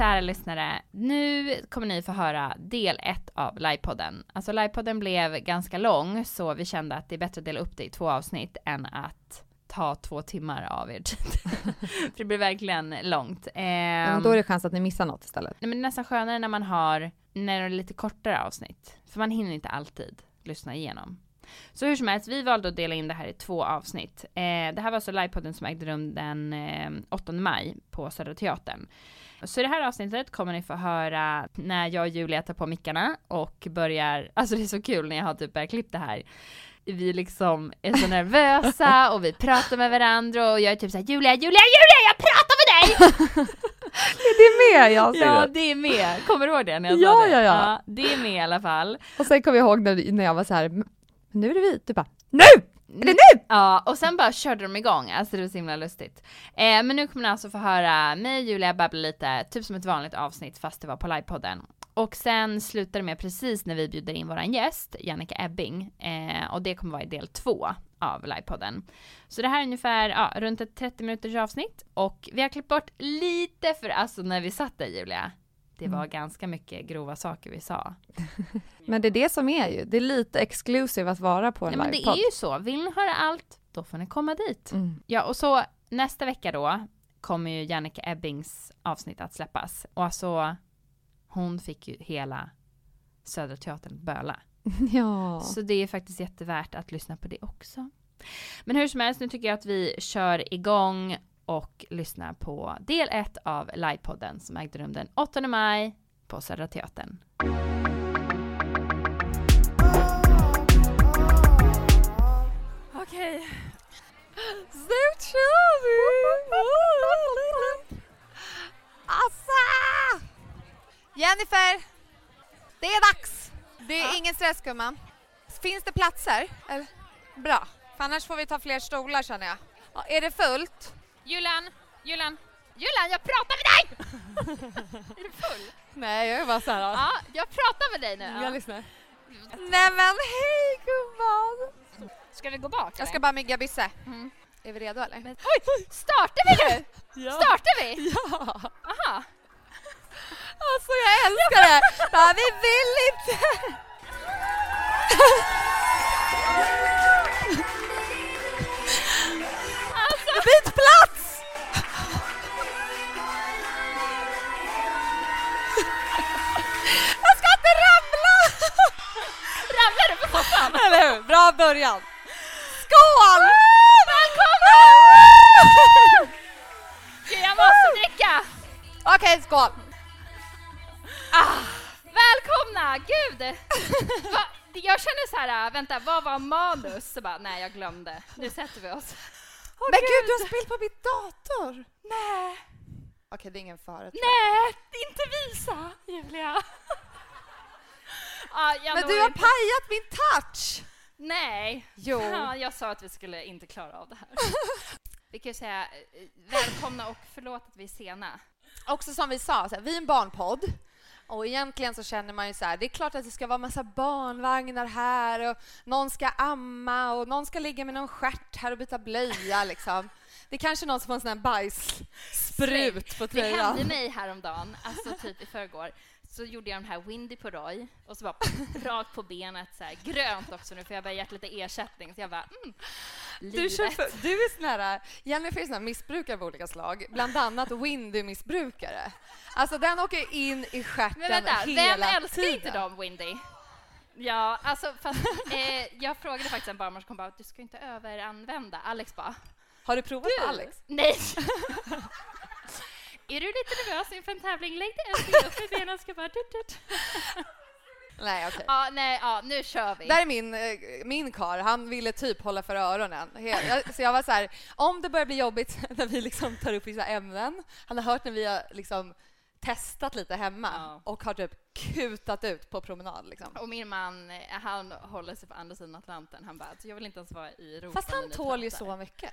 Kära lyssnare! Nu kommer ni få höra del ett av livepodden. Alltså livepodden blev ganska lång så vi kände att det är bättre att dela upp det i två avsnitt än att ta två timmar av er tid. För det blir verkligen långt. Men Ehm, då är det chans att ni missar något istället. Nej, men det är nästan skönare när man har, när det är lite kortare avsnitt. För man hinner inte alltid lyssna igenom. Så hur som helst, vi valde att dela in det här i två avsnitt. Eh, det här var alltså livepodden som ägde rum den eh, 8 maj på Södra Teatern. Så i det här avsnittet kommer ni få höra när jag och Julia tar på mickarna och börjar, alltså det är så kul när jag har typ börjat klippt det här. Vi liksom är så nervösa och vi pratar med varandra och jag är typ såhär Julia, Julia, Julia, jag pratar med dig! Är det med? Jag Ja, det. är med. Kommer du ihåg det när jag Ja, sa det? ja, ja. Det är med i alla fall. Och sen kommer jag ihåg när, när jag var så här, "Men nu är det vi. Du bara, nu! Är det nu? Ja, och sen bara körde de igång, alltså det var så himla lustigt. Eh, men nu kommer ni alltså få höra mig och Julia babbla lite, typ som ett vanligt avsnitt fast det var på livepodden. Och sen slutar det med precis när vi bjuder in våran gäst, Jannica Ebbing, eh, och det kommer vara i del två av livepodden. Så det här är ungefär, ja, runt ett 30 minuters avsnitt och vi har klippt bort lite för alltså när vi satt där Julia, det var ganska mycket grova saker vi sa. Men det är det som är ju, det är lite exclusive att vara på en Nej men det livepodd. är ju så, vill ni höra allt, då får ni komma dit. Mm. Ja och så nästa vecka då kommer ju Jannica Ebbings avsnitt att släppas. Och alltså, hon fick ju hela Södra Teatern böla. Ja. Så det är faktiskt jättevärt att lyssna på det också. Men hur som helst, nu tycker jag att vi kör igång och lyssnar på del ett av livepodden som ägde rum den 8 maj på Södra Teatern. Okej. Så kör vi! Assa! Jennifer! Det är dags! Det är ingen stress gumman. Finns det platser? Bra, för annars får vi ta fler stolar känner jag. Ja, är det fullt? Julan, Julan, Julan jag pratar med dig! är du full? Nej, jag är bara såhär. Ja, jag pratar med dig nu. Ja. lyssnar. Nej men hej gumman! Ska vi gå bak? Jag ska bara mygga bysse. Mm. Är vi redo eller? Oj, startar vi nu? Startar vi? Ja! Aha. Alltså jag älskar det! Ja, vi vill inte! Alltså, Byt plats! Bra början! Skål! Välkomna! Gud, jag måste dricka! Okej, skål! Ah, välkomna! Gud! Va, jag känner så här, vänta, vad var manus? Så bara, nej jag glömde. Nu sätter vi oss. Men gud, du har spilt på mitt dator! Nej. Okej, det är ingen fara. Nej, inte visa, Julia. jag Men du har inte- pajat min touch! Nej. Jo. Ja, jag sa att vi skulle inte klara av det här. Vi kan ju säga eh, välkomna och förlåt att vi är sena. Också som vi sa, så här, vi är en barnpodd. Och egentligen så känner man ju så här, det är klart att det ska vara massa barnvagnar här och någon ska amma och någon ska ligga med någon stjärt här och byta blöja liksom. Det är kanske någon som har en sån här bajssprut på Det hände tröjan. mig häromdagen, alltså typ i förrgår, så gjorde jag den här Windy på Roy och så bara rakt på benet så här, grönt också nu för jag har gett lite ersättning så jag bara mm, Du, livet. kör för, du är sån här, Jennifer är sån här missbrukare av olika slag, bland annat Windy-missbrukare. Alltså den åker in i stjärten Men vänta, hela vem älskar tiden. inte dem, Windy? Ja, alltså fast eh, jag frågade faktiskt en barnmorska, hon bara, du ska inte överanvända. Alex bara, Har du provat du? Alex? Nej! är du lite nervös inför en tävling? Lägg dig upp i benen ska bara tut, tut. Nej, okej. Ja, nej, ja, nu kör vi. Där är min, eh, min kar. han ville typ hålla för öronen. Så jag var så här, om det börjar bli jobbigt när vi liksom tar upp vissa ämnen, han har hört när vi har liksom testat lite hemma Ja. och har typ kutat ut på promenad. Liksom. Och min man, eh, han håller sig på andra sidan Atlanten. Han bara, alltså, jag vill inte ens vara i Europa. Fast han tål ju pratar." så mycket.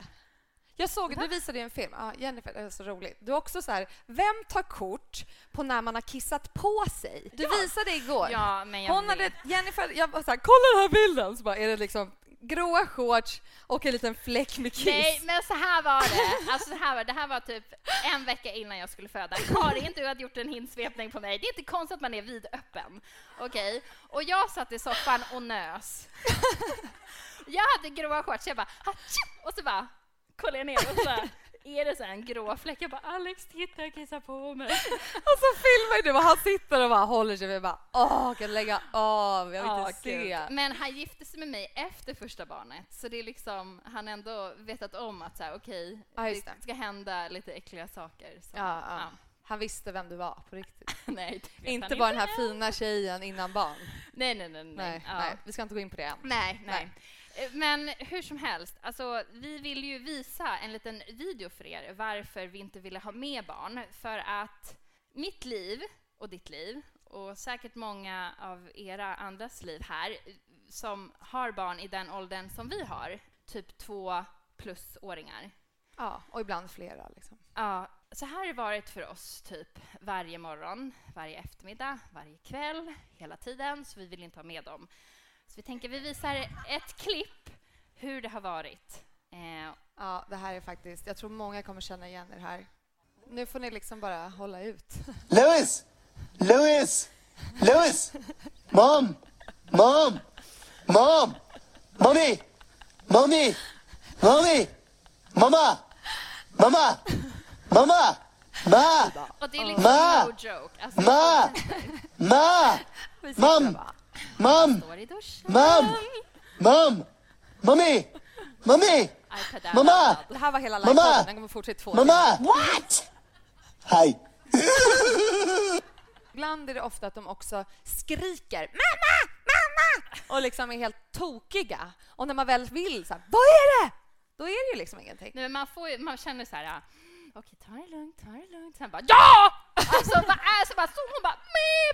Jag såg, du visade en film, ja, Jennifer, det är så roligt. Du är också så här, vem tar kort på när man har kissat på sig? Du visade igår. Ja, men jag Hon vet. hade, Jennifer, jag var så här, kolla den här bilden! Så bara är det liksom gråa shorts och en liten fläck med kiss. Nej, men så här var det. Alltså, det, här var, det här var typ en vecka innan jag skulle föda. Karin, du hade gjort en hinsvepning på mig. Det är inte konstigt att man är vidöppen. Okej? Och jag satt i soffan och nös. Jag hade gråa shorts, jag bara "Hatsch!" och så bara kollade jag ner och så bara, är det så här en grå fläck. Jag bara Alex, titta jag kissar på mig. Och så filmar du och han sitter och bara håller sig och bara åh, kan du lägga av? Jag vill Ja, inte gud. se. Men han gifte sig med mig efter första barnet, så det är liksom, han har ändå vetat om att så här, okej, Ja, just det det. ska hända lite äckliga saker. Så, Ja, ja. Han visste vem du var på riktigt. Nej, inte bara den här fina tjejen innan barn. Nej, nej, nej. Nej, Nej, ja. nej, vi ska inte gå in på det än. nej, nej. Eh, Men hur som helst, alltså, vi vill ju visa en liten video för er varför vi inte ville ha med barn. För att mitt liv och ditt liv och säkert många av era andras liv här som har barn i den åldern som vi har, typ två plusåringar. Ja, och ibland flera liksom. Ja, så här har det varit för oss typ varje morgon, varje eftermiddag, varje kväll, hela tiden, så vi vill inte ha med dem. Så vi tänker vi visar ett klipp hur det har varit. Eh, Ja, det här är faktiskt, jag tror många kommer känna igen er här. Nu får ni liksom bara hålla ut. Lewis! Lewis! Lewis! Mom! Mom! Mom! Mommy! Mommy! Mommy! Mamma! Mamma! Mamma! Ma! och det är liksom Ma! no joke. Alltså, Ma! Ma! Vi sitter Mom! bara, Mom! står i duschen, Mom! Mom! Mommy! Mommy! iPad Mamma! Det här var hela Mamma! livepodden, den kommer fortsätta i två timmar. Mamma! What? Hi. Ibland är det ofta att de också skriker ”mamma, mamma” och liksom är helt tokiga. Och när man väl vill så här, ”vad är det?” då är det ju liksom ingenting. Nej, men man, får, ju- man känner så här, ah, okej, ta det lugnt, ta det lugnt. Sen bara, ja! Alltså, vad är så bara, så hon bara!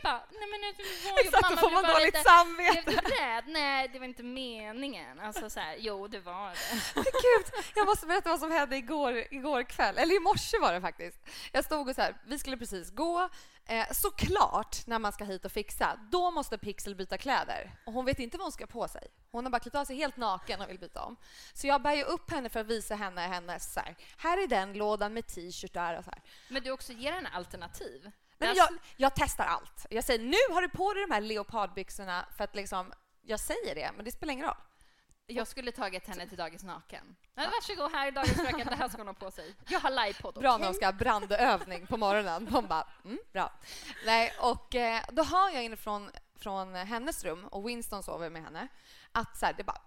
Bara, nej men var ju- Exakt, då mamma får man dåligt lite- samvete. Blev du rädd? Nej, det var inte meningen. Alltså så här, jo, det var det. Gud, jag måste berätta vad som hände igår, igår kväll. Eller i morse var det faktiskt. Jag stod och så här, vi skulle precis gå. Eh, såklart, när man ska hit och fixa, då måste Pixel byta kläder. Och hon vet inte vad hon ska på sig. Hon har bara klätt av sig helt naken och vill byta om. Så jag bär ju upp henne för att visa henne hennes så här, här är den lådan med t-shirtar och så här. Men du också ger henne alternativ. Nej, jag, jag testar allt. Jag säger nu har du på dig de här leopardbyxorna för att liksom, jag säger det, men det spelar ingen roll. Jag skulle tagit henne till dagis naken. Men varsågod, här är dagens fröken, det här ska hon ha på sig. Jag har livepodd, Bra när hon ska ha brandövning på morgonen. Hon bara, mm, bra. Nej, och eh, då hör jag inifrån från hennes rum, och Winston sover med henne, att så här, det bara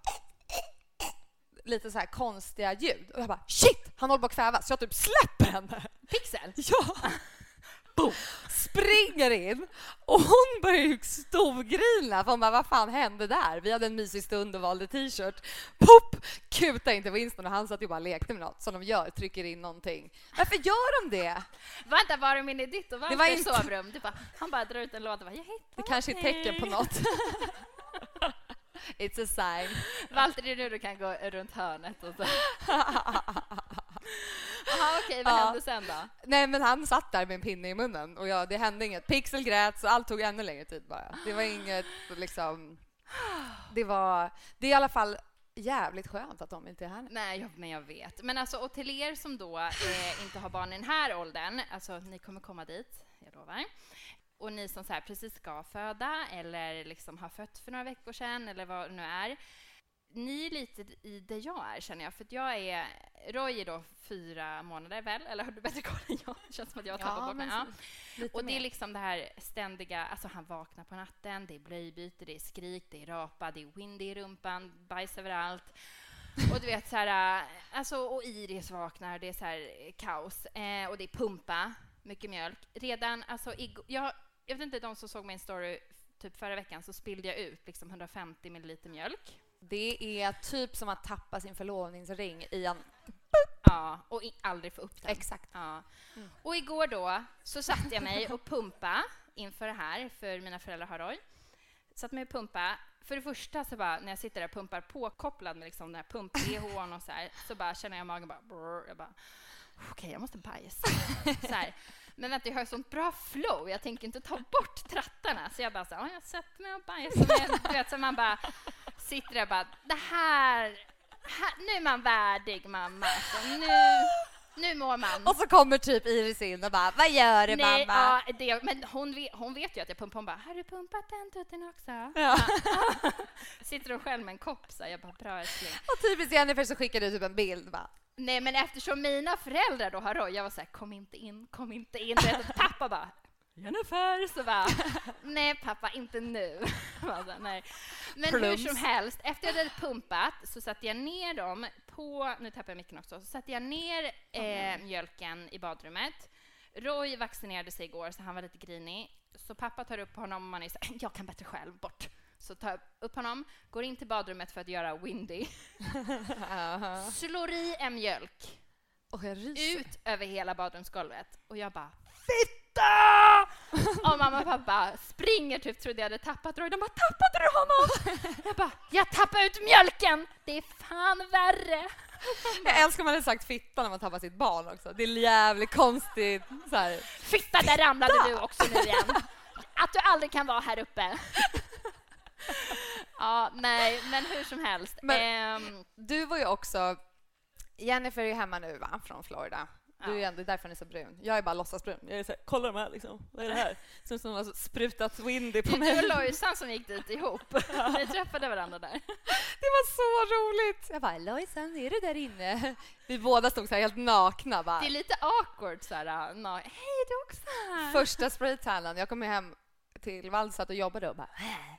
lite så här konstiga ljud. Och jag bara, shit! Han håller på att kvävas. Så jag typ släpper henne. Pixel? Ja! Boom! springer in och hon börjar ju storgrina för hon bara vad fan hände där? Vi hade en mysig stund och valde t-shirt. Pop! Kuta in till Winston och han satt ju bara och lekte med något som de gör, trycker in någonting. Varför gör de det? Vänta, var de inne i ditt och Det var inte- sovrum? Du bara, han bara drar ut en låda och bara, jag hittade Det kanske är ett tecken på något. It's a sign. Walter, det är nu du kan gå runt hörnet och så. Jaha, okej, vad Ja. hände sen då? Nej, men han satt där med en pinne i munnen och jag, det hände inget. Pixel grät, så allt tog ännu längre tid bara. Det var inget liksom... Det var... Det är i alla fall jävligt skönt att de inte är här. Nej, jag, men jag vet. Men alltså, och till er som då eh, inte har barn i den här åldern, alltså ni kommer komma dit, jag lovar. Och ni som så här precis ska föda eller liksom har fött för några veckor sedan eller vad det nu är. Ni är lite i det jag är känner jag, för att jag är, Roy är då fyra månader väl, eller har du bättre koll än jag? Det känns som att jag har tappat Ja, bort mig. Ja. Och det är liksom det här ständiga, alltså han vaknar på natten, det är blöjbyte, det är skrik, det är rapa, det är windy i rumpan, bajs överallt. Och du vet så här, alltså och Iris vaknar, det är så här kaos. Eh, och det är pumpa, mycket mjölk. Redan, alltså jag, jag vet inte, de som såg min story typ förra veckan så spillde jag ut liksom 150 milliliter mjölk. Det är typ som att tappa sin förlovningsring i en... Ja, och i, aldrig få upp den. Exakt. Ja. Och igår då så satte jag mig och pumpa inför det här, för mina föräldrar har Roy. Satt mig och pumpa. För det första så bara, när jag sitter där och pumpar påkopplad med liksom den här pump-bhn och så här, så bara känner jag magen bara, brrr, jag bara, okej, jag måste bajsa. Så här. Men vänta, jag har sånt bra flow, jag tänker inte ta bort trattarna. Så jag bara så här, "Ja, jag sätter mig och bajsar. Vet, så man bara sitter där och bara, det här, här nu är man värdig mamma. Så nu, nu mår man. Och så kommer typ Iris in och bara, vad gör du Nej, mamma? ja, det, men hon vet, hon vet ju att jag pumpar. Hon bara, har du pumpat den tutten också? Ja. Sitter hon själv med en kopp så jag bara, bra älskling. Och typiskt Jennifer så skickar du typ en bild bara. Nej, men eftersom mina föräldrar då har Roy, jag var så här, kom inte in, kom inte in. Vet, Pappa bara, Jennifer, så bara, nej pappa, inte nu. Bara, nej. Men hur Plums. som helst, efter jag hade pumpat så satte jag ner dem på, nu tappar jag micken också, så satte jag ner eh, mjölken i badrummet. Roy vaccinerade sig igår så han var lite grinig. Så pappa tar upp honom och man är så jag kan bättre själv, bort. Så tar jag upp honom, går in till badrummet för att göra windy. Slår i en mjölk Och jag ryser. ut över hela badrumsgolvet. Och jag bara FITTA! Och mamma och pappa springer typ, trodde jag hade tappat Roy. De bara tappade du honom? Jag bara, jag tappade ut mjölken! Det är fan värre! Jag älskar om man hade sagt fitta när man tappar sitt barn också. Det är jävligt konstigt. Så här. Fitta, där ramlade du också nu igen. Att du aldrig kan vara här uppe. Ja, nej, men hur som helst. Men- Ehm, Du var ju också... Jennifer är ju hemma nu va, från Florida. Du är ju ändå därför hon är så brun. Jag är bara låtsasbrun. Jag är så här, kolla de här liksom. Vad är det här? Som som har sprutat Windy på det mig. var Lojsan som gick dit ihop. Vi träffade varandra där. Det var så roligt! Jag bara, Lojsan, är du där inne? Vi båda stod så här helt nakna bara. Det är lite awkward så här. Hej, du också här? Första spraytannen. Jag kom hem till Valsat och jobbade och bara... "Äh."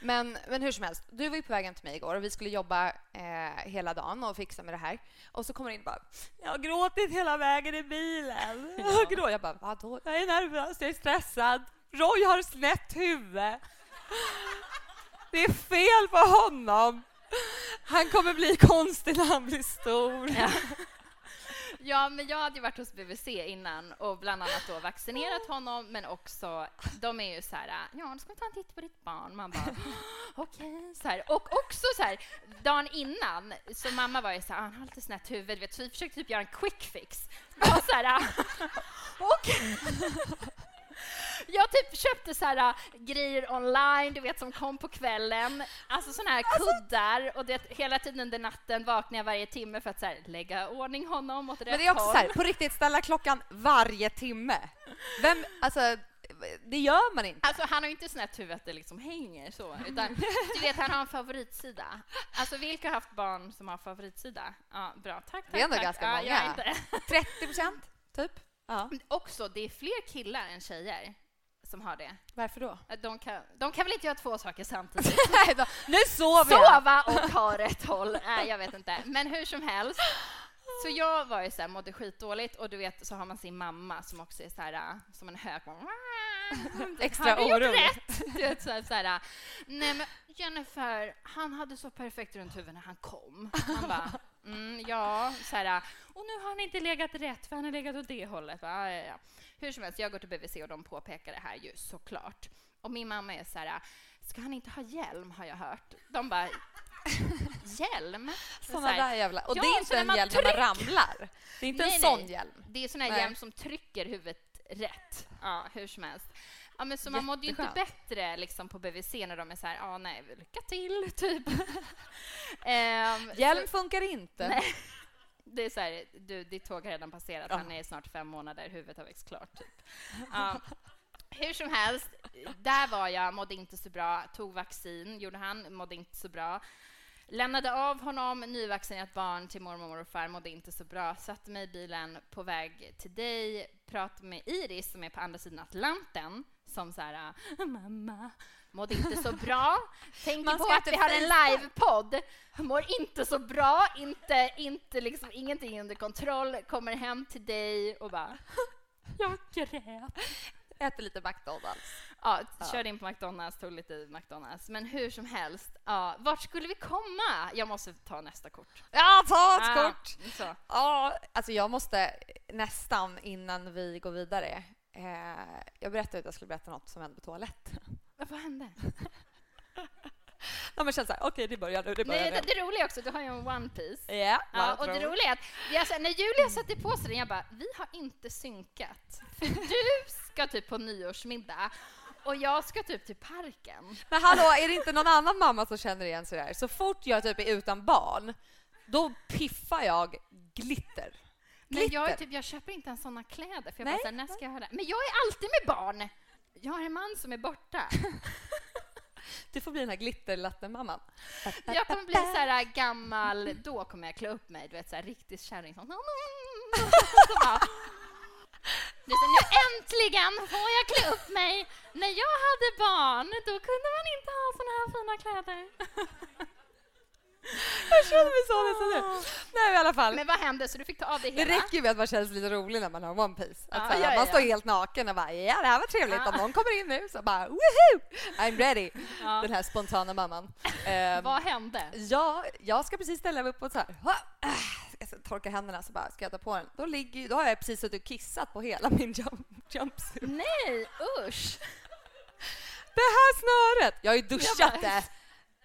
Men, men hur som helst, du var ju på väg hem till mig igår och vi skulle jobba eh, hela dagen och fixa med det här. Och så kommer du in och bara “Jag har gråtit hela vägen i bilen”. Jag, grå. jag bara “Vadå? Jag är nervös, jag är stressad. Roy har snett huvud. Det är fel på honom. Han kommer bli konstig när han blir stor.” Ja. Ja, men jag hade ju varit hos BVC innan och bland annat då vaccinerat honom, men också, de är ju så här, ja, nu ska vi ta en titt på ditt barn. Man bara, okej, så här. Och också så här, dagen innan, så mamma var ju så här, "Ah, han har lite snett huvud, vet, så vi försökte typ göra en quick fix. Var så här, okej. Jag typ köpte så här äh, grejer online, du vet, som kom på kvällen. Alltså såna här kuddar och det, hela tiden under natten vaknar jag varje timme för att så här, lägga ordning honom åt rätt Men det är också håll. så här, på riktigt, ställa klockan varje timme. Vem, alltså, det gör man inte. Alltså han har ju inte snett huvud att det liksom hänger så, utan du vet han har en favoritsida. Alltså vilka har haft barn som har favoritsida? Ja, bra, tack, tack, Det är ändå tack. ganska ja, många. Jag är inte. 30 procent, typ. Ja. Också, det är fler killar än tjejer som har det. Varför då? De kan, de kan väl inte göra två saker samtidigt? Nej, då, nu sover jag! Sova och ha rätt håll. Nej, jag vet inte. Men hur som helst. Så jag var ju så här, mådde skitdåligt och du vet så har man sin mamma som också är så här, äh, som en hök. Extra har du gjort orolig. rätt? Du vet, så här, så här, nej men Jennifer, han hade så perfekt runt huvudet när han kom. Han bara, mm, ja, så här, och nu har han inte legat rätt för han har legat åt det hållet. Va? Ja, ja. Hur som helst, jag går till BVC och de påpekar det här ju såklart. Och min mamma är så här, ska han inte ha hjälm har jag hört. De bara, hjälm? Såna Så där jävla... Och ja, det är inte en hjälm när man ramlar. Det är inte Nej, en sån nej. hjälm. Det är sån här hjälm som trycker huvudet rätt. Ja, hur som helst. Ja, men så man mådde ju inte bättre liksom, på BVC när de är så här, ja nej, lycka till, typ. Ehm, Hjälm så- funkar inte. Nej. Det är så här, du, ditt tåg har redan passerat, han är snart fem månader, huvudet har växt klart, typ. Ja. Hur som helst, där var jag, mådde inte så bra, tog vaccin, gjorde han, mådde inte så bra. Lämnade av honom, nyvaccinerat barn till mormor och morfar, mådde inte så bra. Satte mig i bilen på väg till dig, pratade med Iris som är på andra sidan Atlanten, som så här, "Ah, mamma, mådde inte så bra. Tänker Man på att vi har en livepodd, mår inte så bra, inte, inte liksom, ingenting under kontroll, kommer hem till dig och bara, jag grät. Äter lite McDonalds. Ja, körde in på McDonalds, tog lite McDonalds. Men hur som helst, ja, vart skulle vi komma? Jag måste ta nästa kort. Ja, ta ett Ah, kort! Så. Ja, alltså jag måste nästan innan vi går vidare. Eh, jag berättade att jag skulle berätta något som hände på toaletten. Vad hände? Ja, men känns så här, okej det börjar nu, det börjar Nej, nu. det, det roliga också, du har ju en One Piece. Ja, Ja, och det roliga är att jag, så här, när Julia satte på sig den, jag bara, vi har inte synkat. För du ska typ på nyårsmiddag och jag ska typ till parken. Men hallå, är det inte någon annan mamma som känner igen sig där? Så fort jag typ är utan barn, då piffar jag glitter. Men jag, är Glitter. typ, jag köper inte ens såna kläder, för jag Nej, bara, när ska jag ha det? Men jag är alltid med barn! Jag har en man som är borta. Du får bli den här glitterlattemamman. Jag kommer bli så här gammal, då kommer jag klä upp mig, du vet så här riktigt kärring som... Nu äntligen får jag klä upp mig! När jag hade barn, då kunde man inte ha såna här fina kläder. Jag känner mig så nästan nu. Nej, i alla fall. Men vad hände? Så du fick ta av dig Det hela? räcker ju med att man känns lite rolig när man har One Piece. Att Ja, så här, ja, man ja. står helt naken och bara ja, det här var trevligt. Ja. Om någon kommer in nu så bara woohoo! I'm ready. Ja. Den här spontana mamman. Ehm, Vad hände? Ja, jag ska precis ställa mig upp och så här. "Ha, ah", Jag ska torka händerna så bara ska jag ta på den. Då, ligger, då har jag precis suttit och kissat på hela min jump, jumpsuit. Nej, usch! Det här snöret! Jag har ju duschat Jag bara- det.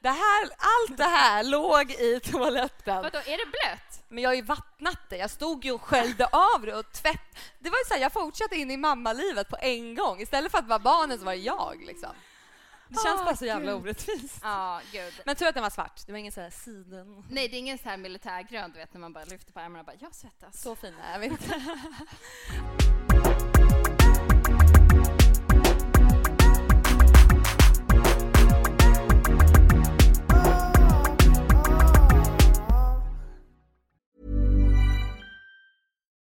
Det här, allt det här låg i toaletten. Vadå, är det blött? Men jag har ju vattnat det. Jag stod ju och sköljde av det och tvätt. Det var ju så här, jag fortsatte in i mammalivet på en gång. Istället för att vara barnen så var det jag liksom. Det känns bara så jävla orättvist. Ja, gud. Men tur att den var svart. Det var ingen så här siden. Nej, det är ingen så här militärgrön, du vet, när man bara lyfter på armarna och bara, jag svettas. Så fin är vi inte.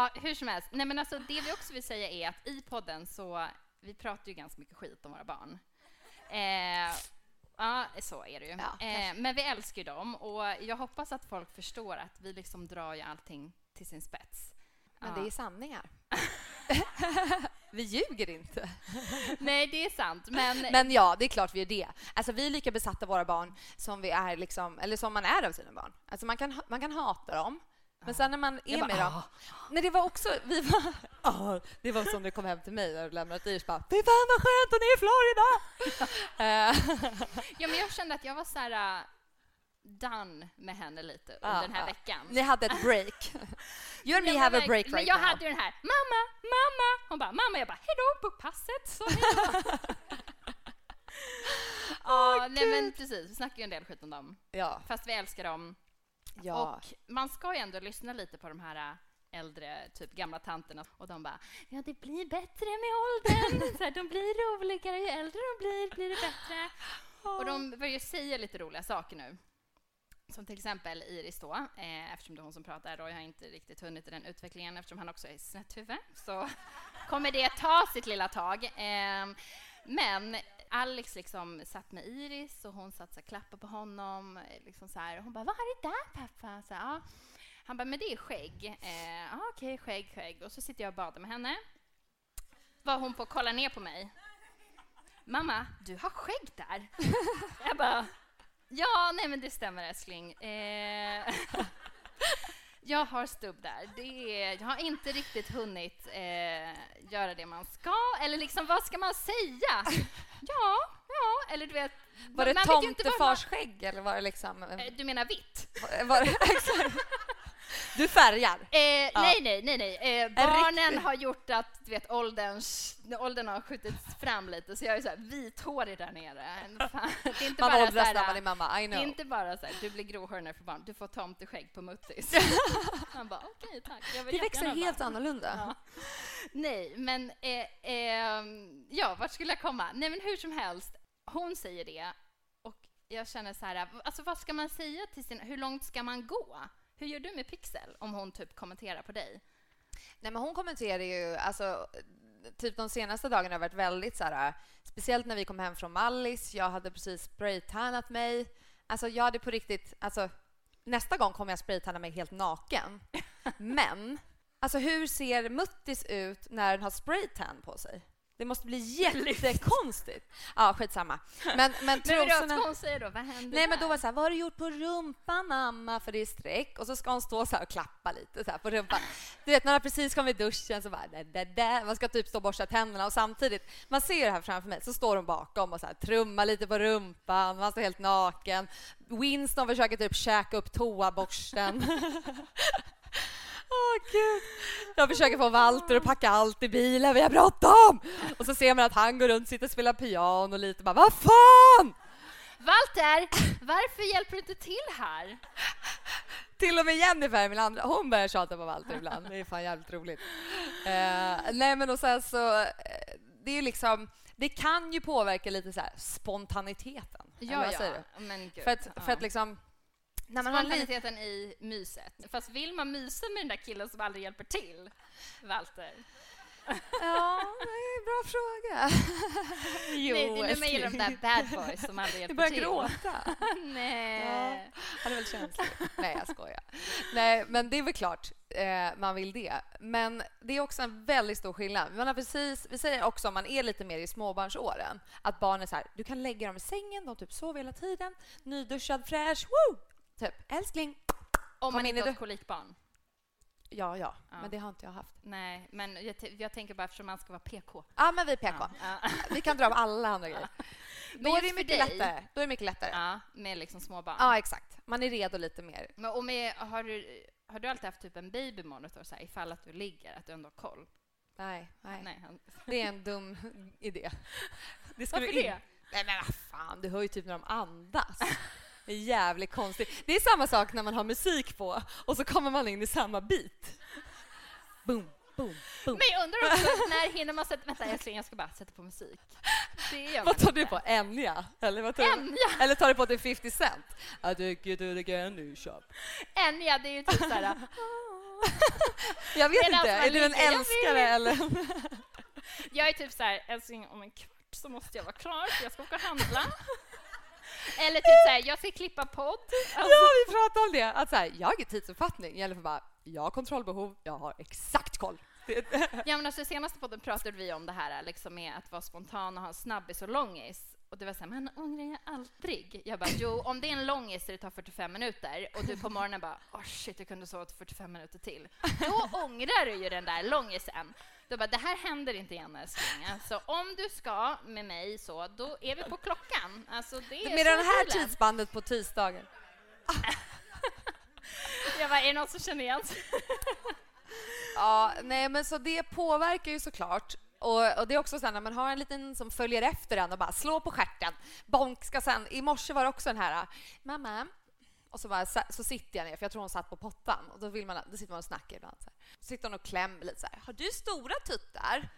Ja, hur som helst. Nej, men alltså, det vi också vill säga är att i podden så, vi pratar ju ganska mycket skit om våra barn. Eh, ja, så är det ju. Ja, eh, men vi älskar ju dem och jag hoppas att folk förstår att vi liksom drar ju allting till sin spets. Men Ja. det är sanningar. vi ljuger inte. Nej, det är sant, men... Men ja, det är klart vi är det. Alltså, vi är lika besatta av våra barn som vi är liksom, eller som man är av sina barn. Alltså, man, kan, man kan hata dem, men sen när man är Jag med bara, dem... Nej, det var också... Vi var, Ja, det var som du kom hem till mig och lämnade Iris bara Fy fan vad skönt hon är i Florida! Eh, Ja, men jag kände att jag var så här uh, done med henne lite under Ja, den här ja. veckan. Ni hade ett break. You and me have a break men right jag now. hade ju den här, mamma, mamma. Hon bara, mamma. Jag bara, hejdå på passet. Så. Ja, nej men precis. Vi snackar ju en del skit om dem. Ja. Fast vi älskar dem. Ja. Och man ska ju ändå lyssna lite på de här äh, äldre, typ gamla tanterna. Och de bara, ja det blir bättre med åldern. Så här, de blir roligare, ju äldre de blir, blir det bättre. Och de börjar säga lite roliga saker nu. Som till exempel Iris då, eh, eftersom det är hon som pratar. Roy har inte riktigt hunnit i den utvecklingen eftersom han också är snett huvud. Så kommer det ta sitt lilla tag. Eh, men Alex liksom satt med Iris och hon satt och klappade på honom. Eh, liksom så här, hon bara, vad är det där pappa? Så här, ja. Han bara, men det är skägg. Eh, ja, okej, skägg, skägg. Och så sitter jag och badar med henne. Var hon på att kolla ner på mig. Mamma, du har skägg där. jag bara, ja, nej men det stämmer älskling. Eh, jag har stubb där. Det är, jag har inte riktigt hunnit eh, göra det man ska. Eller liksom, vad ska man säga? Ja, ja, eller du vet. Var det tomtefars eller var det liksom... Eh, Du menar vitt? Var det, exakt. Du färgar? Eh, Nej, nej, nej. nej. Eh, En barnen har gjort att du vet, ålderns, åldern har skjutits fram lite, så jag är så här vithårig där nere. Fan, Det är inte Man bara åldras när man är mamma, I Det är know. inte bara så här, du blir gråhårig när du får barn, du får tomteskägg på muttis. Han bara, okej tack. Jag vill Det växer helt barn. annorlunda. Ja. Nej, men eh, ehm, ja, vart skulle jag komma? Nej, men hur som helst, hon säger det och jag känner så här, alltså vad ska man säga till sin, hur långt ska man gå? Hur gör du med Pixel om hon typ kommenterar på dig? Nej, men hon kommenterar ju, alltså, typ de senaste dagarna har varit väldigt så här, speciellt när vi kom hem från Mallis, jag hade precis spraytannat mig. Alltså jag hade på riktigt, alltså nästa gång kommer jag spraytanna mig helt naken. Men, alltså hur ser Muttis ut när den har spraytan på sig? Det måste bli jättekonstigt. Ja, skitsamma. Men, men Men trosorna... ska hon säga då, vad händer Nej, men då var det så här, vad har du gjort på rumpan mamma? För det är streck. Och så ska hon stå så här och klappa lite så på rumpan. Du vet, när man precis kom i duschen så bara, där, där, där. man ska typ stå och borsta tänderna och samtidigt, man ser det här framför mig, så står hon bakom och så här trummar lite på rumpan, man står helt naken. Winston försöker typ käka upp toaborsten. Åh gud. Jag försöker få Walter att packa allt i bilen, vi har bråttom! Och så ser man att han går runt, sitter och spelar piano lite bara, vad fan! Walter, varför hjälper du inte till här? Till och med Jennifer, min andra, hon börjar tjata på Walter ibland. Det är fan jävligt roligt. Eh, nej men och sen så, eh, det är liksom, det kan ju påverka lite så här spontaniteten. Ja, ja. Men gud, För att, ja. för att liksom, när man har. Spontaniteten i myset. Fast vill man mysa med den där killen som aldrig hjälper till, Walter? Ja, det är en bra fråga. jo, Nej, det är nu man gillar de där bad boys som aldrig Jag hjälper börjar till. gråta. Nej. Ja, han är väl känslig. Nej, jag skojar. Nej, men det är väl klart eh, man vill det. Men det är också en väldigt stor skillnad. Man har precis, vi säger också om man är lite mer i småbarnsåren att barn är så här, du kan lägga dem i sängen, de typ sover hela tiden, nyduschad, fräsch, woo! Typ, älskling, Om man in inte har ett kolikbarn. Ja, ja, Ja. men det har inte jag haft. Nej, men jag, jag tänker bara eftersom man ska vara PK. Ja, men vi är PK. Ja. Vi kan dra av alla andra grejer. Då är det mycket dig- lättare. Då är det mycket lättare. Ja, med liksom små barn. Ja, exakt. Man är redo lite mer. Men, och med, har, du, har du alltid haft typ en babymonitor så här, ifall att du ligger, att du ändå har koll? Nej, nej. Nej, han, Det är en dum idé. Det ska Varför du in- det? Nej men vad fan, du hör ju typ när de andas. Det är jävligt konstigt. Det är samma sak när man har musik på och så kommer man in i samma beat. Boom, boom, boom. Men jag undrar också, när hinner man sätta... Vänta älskling, jag ska bara sätta på musik. Vad tar inte. du på? Enya? Eller, vad tar du? Enya? Eller tar du på till 50 Cent? I take you to the candy shop. Enya, det är ju typ så här... Jag vet Medan inte, man är du en älskare eller? Jag är typ så här, älskling om en kvart så måste jag vara klar för jag ska åka och handla. Eller typ så här, jag ska klippa podd. Alltså, Ja, vi pratade om det. Att så här, jag har ingen tidsuppfattning. Jag för bara, jag har kontrollbehov, jag har exakt koll. Ja, men alltså, senaste podden pratade vi om det här liksom med att vara spontan och ha en snabbis och långis. Och det var så här, men ångrar jag aldrig? Jag bara, jo, om det är en långis där det tar 45 minuter och du på morgonen bara, åh shit, jag kunde sova till 45 minuter till. Då ångrar du ju den där långisen. Då bara, det här händer inte igen älskling. Alltså, om du ska med mig så, då är vi på klockan. Alltså, det är Med det här bilen. tidsbandet på tisdagen. Jag bara, är det någon som känner igen sig? Ja, nej men så det påverkar ju såklart. Och, och det är också så här när man har en liten som följer efter en och bara slår på stjärten. Bonk ska sen, i morse var det också den här, mamma, och så, bara, så, sitter jag ner, för jag tror hon satt på pottan. Och då, vill man, då sitter man och snackar ibland. Så, så sitter hon och klämmer lite så här. Har du stora tuttar?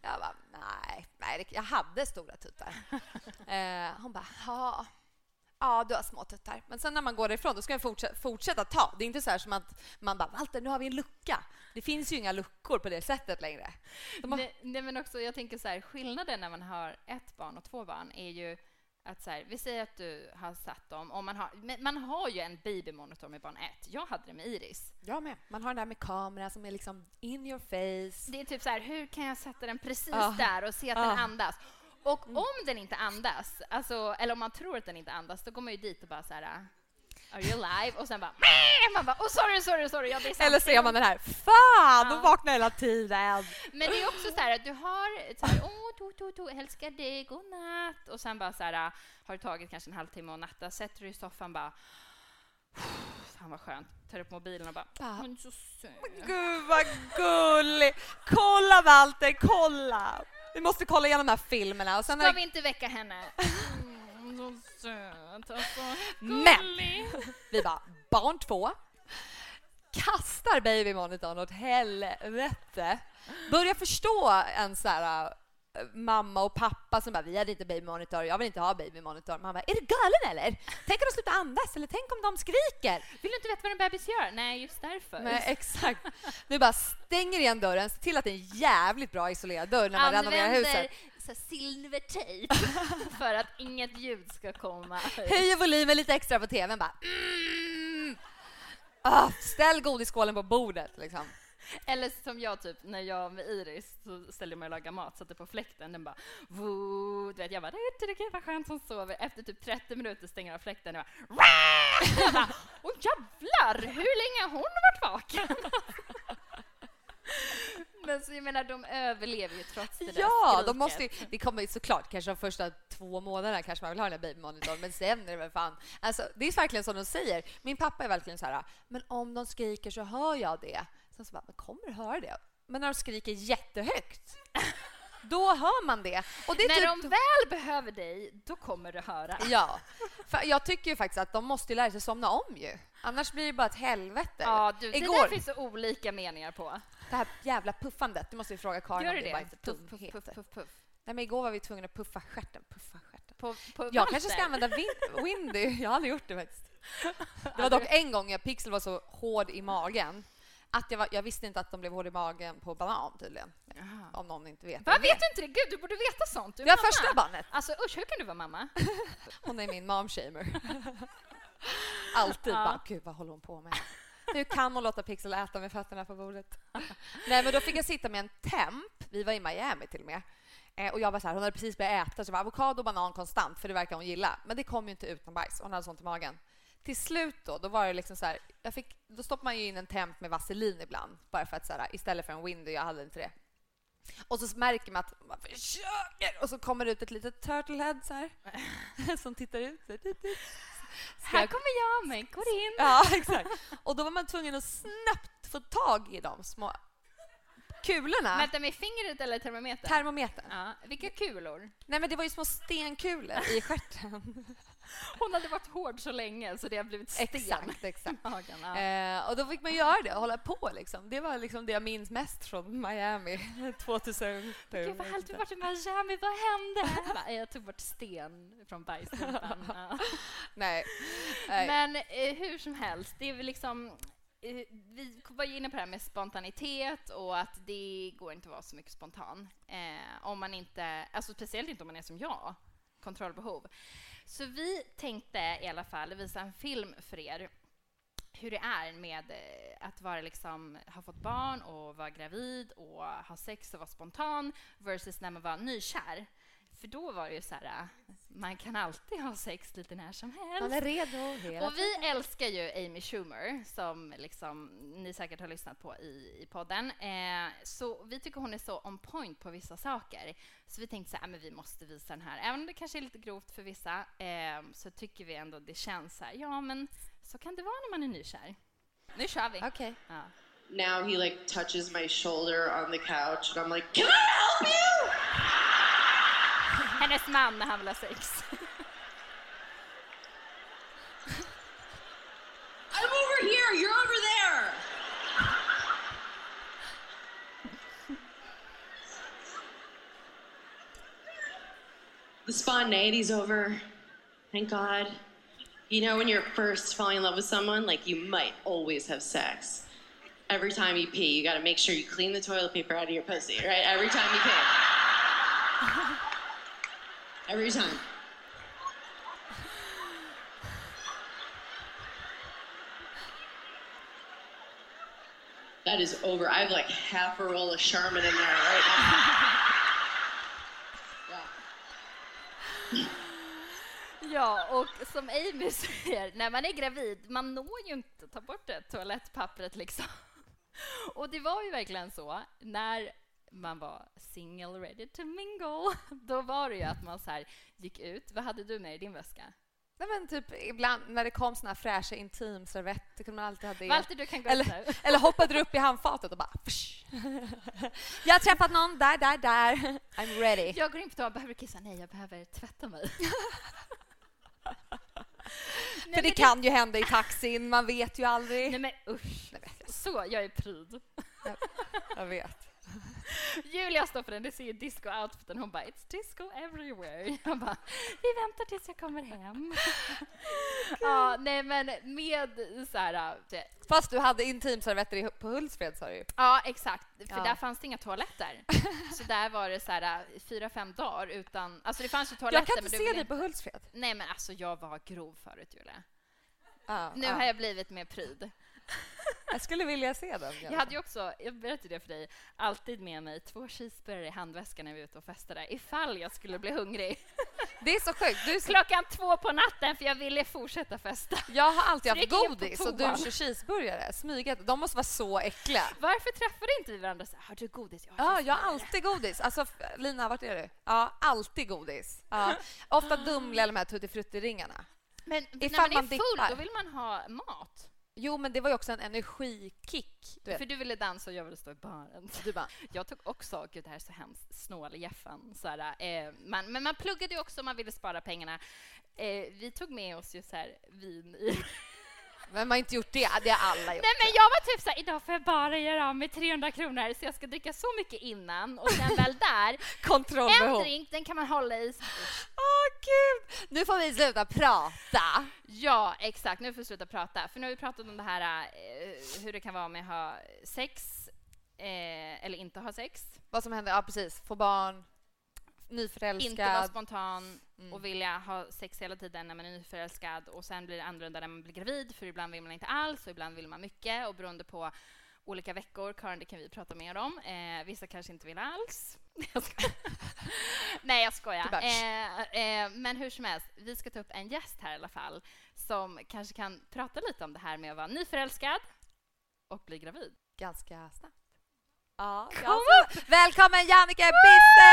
Jag bara, nej, nej jag hade stora tuttar. eh, hon bara, ja. Ja, du har små tuttar. Men sen när man går därifrån, då ska man fortsätta, fortsätta ta. Det är inte så här som att man bara, Walter, nu har vi en lucka. Det finns ju inga luckor på det sättet längre. De har, Nej, nej, men också, jag tänker så här, skillnaden när man har ett barn och två barn är ju att så här, vi säger att du har satt dem, och man har, man har ju en babymonitor med barn ett. Jag hade det med Iris. jag med. Man har den där med kamera som är liksom in your face. Det är typ så här, hur kan jag sätta den precis Ja. där och se att Ja. den andas? Och om den inte andas, alltså, eller om man tror att den inte andas, då går man ju dit och bara så här, are you alive? Och sen bara, "Mäh!" man bara, oh sorry, sorry, sorry, ja det är. Eller ser man den här, fan, Ja. de vaknar hela tiden. Men det är också så här att du har så här, åh, to, to, to, älskar dig, god natt. Och sen bara så här, har det tagit kanske en halvtimme att natta, sätter du i soffan bara, fan vad skönt, tar upp mobilen och bara, Bara, men så söt. Gud vad gullig! Kolla Walter, kolla! Vi måste kolla igenom de här filmerna. Och sen Ska vi inte väcka henne? Så söt, alltså. Men vi bara, barn två, kastar babymonitorn åt helvete. Börjar förstå en så här äh, mamma och pappa som bara, vi hade inte babymonitor, jag vill inte ha babymonitor. Man bara, är du galen eller? Tänk om de slutar andas eller tänk om de skriker? Vill du inte veta vad en bebis gör? Nej, just därför. Nej, exakt. Du bara stänger igen dörren, se till att det är en jävligt bra isolerad dörr när man renoverar huset. Så silvertejp för att inget ljud ska komma. Höjer volymen lite extra på tvn bara. Mm. Ah, ställ godisskålen på bordet liksom. Eller som jag, typ, när jag med Iris så ställde jag mig och lagade mat, satte på fläkten, den bara voo, du vet, jag bara det är vad skönt som sover. Efter typ 30 minuter stänger jag av fläkten och bara åh jävlar, hur länge har hon varit vaken? Men så jag menar, de överlever ju trots det där Ja, skriket. de måste ju, det kommer ju såklart kanske de första två månaderna kanske man vill ha den här babymonitorn, men sen är det väl fan... Alltså, det är verkligen som de säger. Min pappa är verkligen så här, men om de skriker så hör jag det. Sen så bara, men kommer du höra det? Men när de skriker jättehögt, då hör man det. Och det är När typ, de väl behöver dig, då kommer du höra. Ja, för jag tycker ju faktiskt att de måste ju lära sig somna om ju. Annars blir det bara ett helvete. Ja, du, det Igår, där finns så olika meningar på. Det här jävla puffandet, det måste vi fråga Karin Gör om det det bara inte Puff, puff, puff, puff, puff. Nej, men igår var vi tvungna att puffa stjärten. Puffa stjärten. På, på Jag kanske ska använda win- Windy. Jag har aldrig gjort det faktiskt. Det var dock en gång jag Pixel var så hård i magen Att jag, var, jag visste inte att de blev hård i magen på banan tydligen. Om någon inte vet. Vad vet du inte det? Gud, du borde veta sånt. Du är Det var första barnet. Alltså usch, hur kan du vara mamma? Hon är min momshamer. Alltid Ja. bara, gud vad håller hon på med? Hur kan hon låta Pixel äta med fötterna på bordet? Nej, men då fick jag sitta med en temp. Vi var i Miami till och med. Eh, och jag var så här, hon hade precis börjat äta, så det var avokado och banan konstant, för det verkar hon gilla. Men det kom ju inte utan bajs. Hon hade sånt i magen. Till slut då, då var det liksom så här, jag fick, då stoppar man ju in en temp med vaselin ibland, bara för att så här, istället för en Windy, jag hade inte det. Och så märker man att man försöker och så kommer det ut ett litet turtlehead så här, som tittar ut. Så här, här jag- kommer jag, men går in. Ja, exakt. Och då var man tvungen att snabbt få tag i de små kulorna. Vänta, med fingret eller termometern? Termometern. Ja, vilka kulor? Nej, men det var ju små stenkulor i stjärten. Hon hade varit hård så länge så det har blivit sten Exakt, exakt. magen. Ja. Eh, och då fick man göra det och hålla på. Liksom. Det var liksom det jag minns mest från Miami 2000. Gud vad härligt, vi varit i Miami, vad hände? Jag bara, Jag tog bort sten från bajstumpan. Ja. Nej. Nej. Men eh, hur som helst, det är väl liksom... Eh, vi var ju inne på det här med spontanitet och att det går inte att vara så mycket spontan. Eh, om man inte, alltså speciellt inte om man är som jag, kontrollbehov. Så vi tänkte i alla fall visa en film för er hur det är med eh, att vara liksom, ha fått barn och vara gravid och ha sex och vara spontan versus när man var nykär. För då var det ju så här, eh, man kan alltid ha sex lite när som helst. Man är redo Och vi älskar ju Amy Schumer, som liksom, ni säkert har lyssnat på i, i podden. Eh, så vi tycker hon är så on point på vissa saker. Så vi tänkte så här, "Ah, men vi måste visa den här. Även om det kanske är lite grovt för vissa, eh, så tycker vi ändå det känns så här, ja men så kan det vara när man är nykär. Nu kör vi. Okej. Ja. Now he like touches my shoulder on the couch and I'm like, Can I help you? Hennes man när han vill ha sex. I'm over here, you're over there. the spontaneity's over. Thank God. You know, when you're first falling in love with someone, like you might always have sex. Every time you pee, you gotta make sure you clean the toilet paper out of your pussy, right? Every time you pee. Every time. That is over. I have like half a roll of Charmin in there right now. Ja, och som Amy säger, när man är gravid, man når ju inte ta bort det toalettpappret liksom. Och det var ju verkligen så, när man var single ready to mingle, då var det ju att man så här gick ut. Vad hade du med i din väska? Nej, men typ ibland när det kom såna här fräscha intimservetter kunde man alltid ha det. Walter, du kan gå eller, nu. eller hoppade du upp i handfatet och bara... Psh. Jag har träffat någon där, där, där. I'm ready. Jag går in på toa, behöver kissa? Nej, jag behöver tvätta mig. För det kan ju hända i taxin, man vet ju aldrig. Nej men usch. Så, jag är pryd. Jag vet. Julia står för den, det ser ju disco-outfiten. Hon bara “It's disco everywhere”. Jag bara “Vi väntar tills jag kommer hem”. ja, nej men med så här... Det, Fast du hade intimservetter på Hultsfred sa du ju. ja, exakt. För Ja. där fanns det inga toaletter. Så där var det så här fyra, fem dagar utan... Alltså det fanns ju toaletter Jag kan inte se dig på Hultsfred. Nej men alltså jag var grov förut Julia. Ja, Nu ja. har jag blivit mer pryd. Jag skulle vilja se den. Jag hade ju också, jag berättade det för dig, alltid med mig två cheeseburgare i handväskan när vi är ute och festar ifall jag skulle bli hungrig. Det är så sjukt. Du. Klockan två på natten för jag ville fortsätta festa. Jag har alltid haft godis och du kör cheeseburgare. Smyget. De måste vara så äckliga. Varför träffade inte vi varandra så har du godis? Jag har Ja, jag har cheeseburgare." alltid godis. Alltså, Lina, vart är du? Ja, alltid godis. Ja. Ofta Dumle eller de här Tutti Frutti-ringarna. Men när Ifall man är man full, dippar. då vill man ha mat. Jo, men det var ju också en energikick. Du. För du ville dansa och jag ville stå i baren. Du bara, Jag tog också, gud det här är så hemskt, här, eh, man, men man pluggade ju också, man ville spara pengarna. Eh, vi tog med oss ju så här vin i man har inte gjort det. Det har alla gjort. Nej men jag var typ såhär, idag får jag bara göra av med 300 kronor så jag ska dricka så mycket innan och sen väl där, en Kontrollbehov. drink den kan man hålla i. Åh gud! Nu får vi sluta prata. Ja, exakt. Nu får vi sluta prata. För nu har vi pratat om det här eh, hur det kan vara med att ha sex eh, eller inte ha sex. Vad som händer, ja precis. Få barn, nyförälskad. Inte vara spontan Mm. och vilja ha sex hela tiden när man är nyförälskad och sen blir det annorlunda när man blir gravid för ibland vill man inte alls och ibland vill man mycket och beroende på olika veckor, Karin, det kan vi prata mer om. Eh, vissa kanske inte vill alls. Jag. Nej, jag skojar. Eh, eh, men hur som helst, vi ska ta upp en gäst här i alla fall som kanske kan prata lite om det här med att vara nyförälskad och bli gravid. Ganska snabbt. Ja, Kom ganska. Välkommen Jannike Bisse!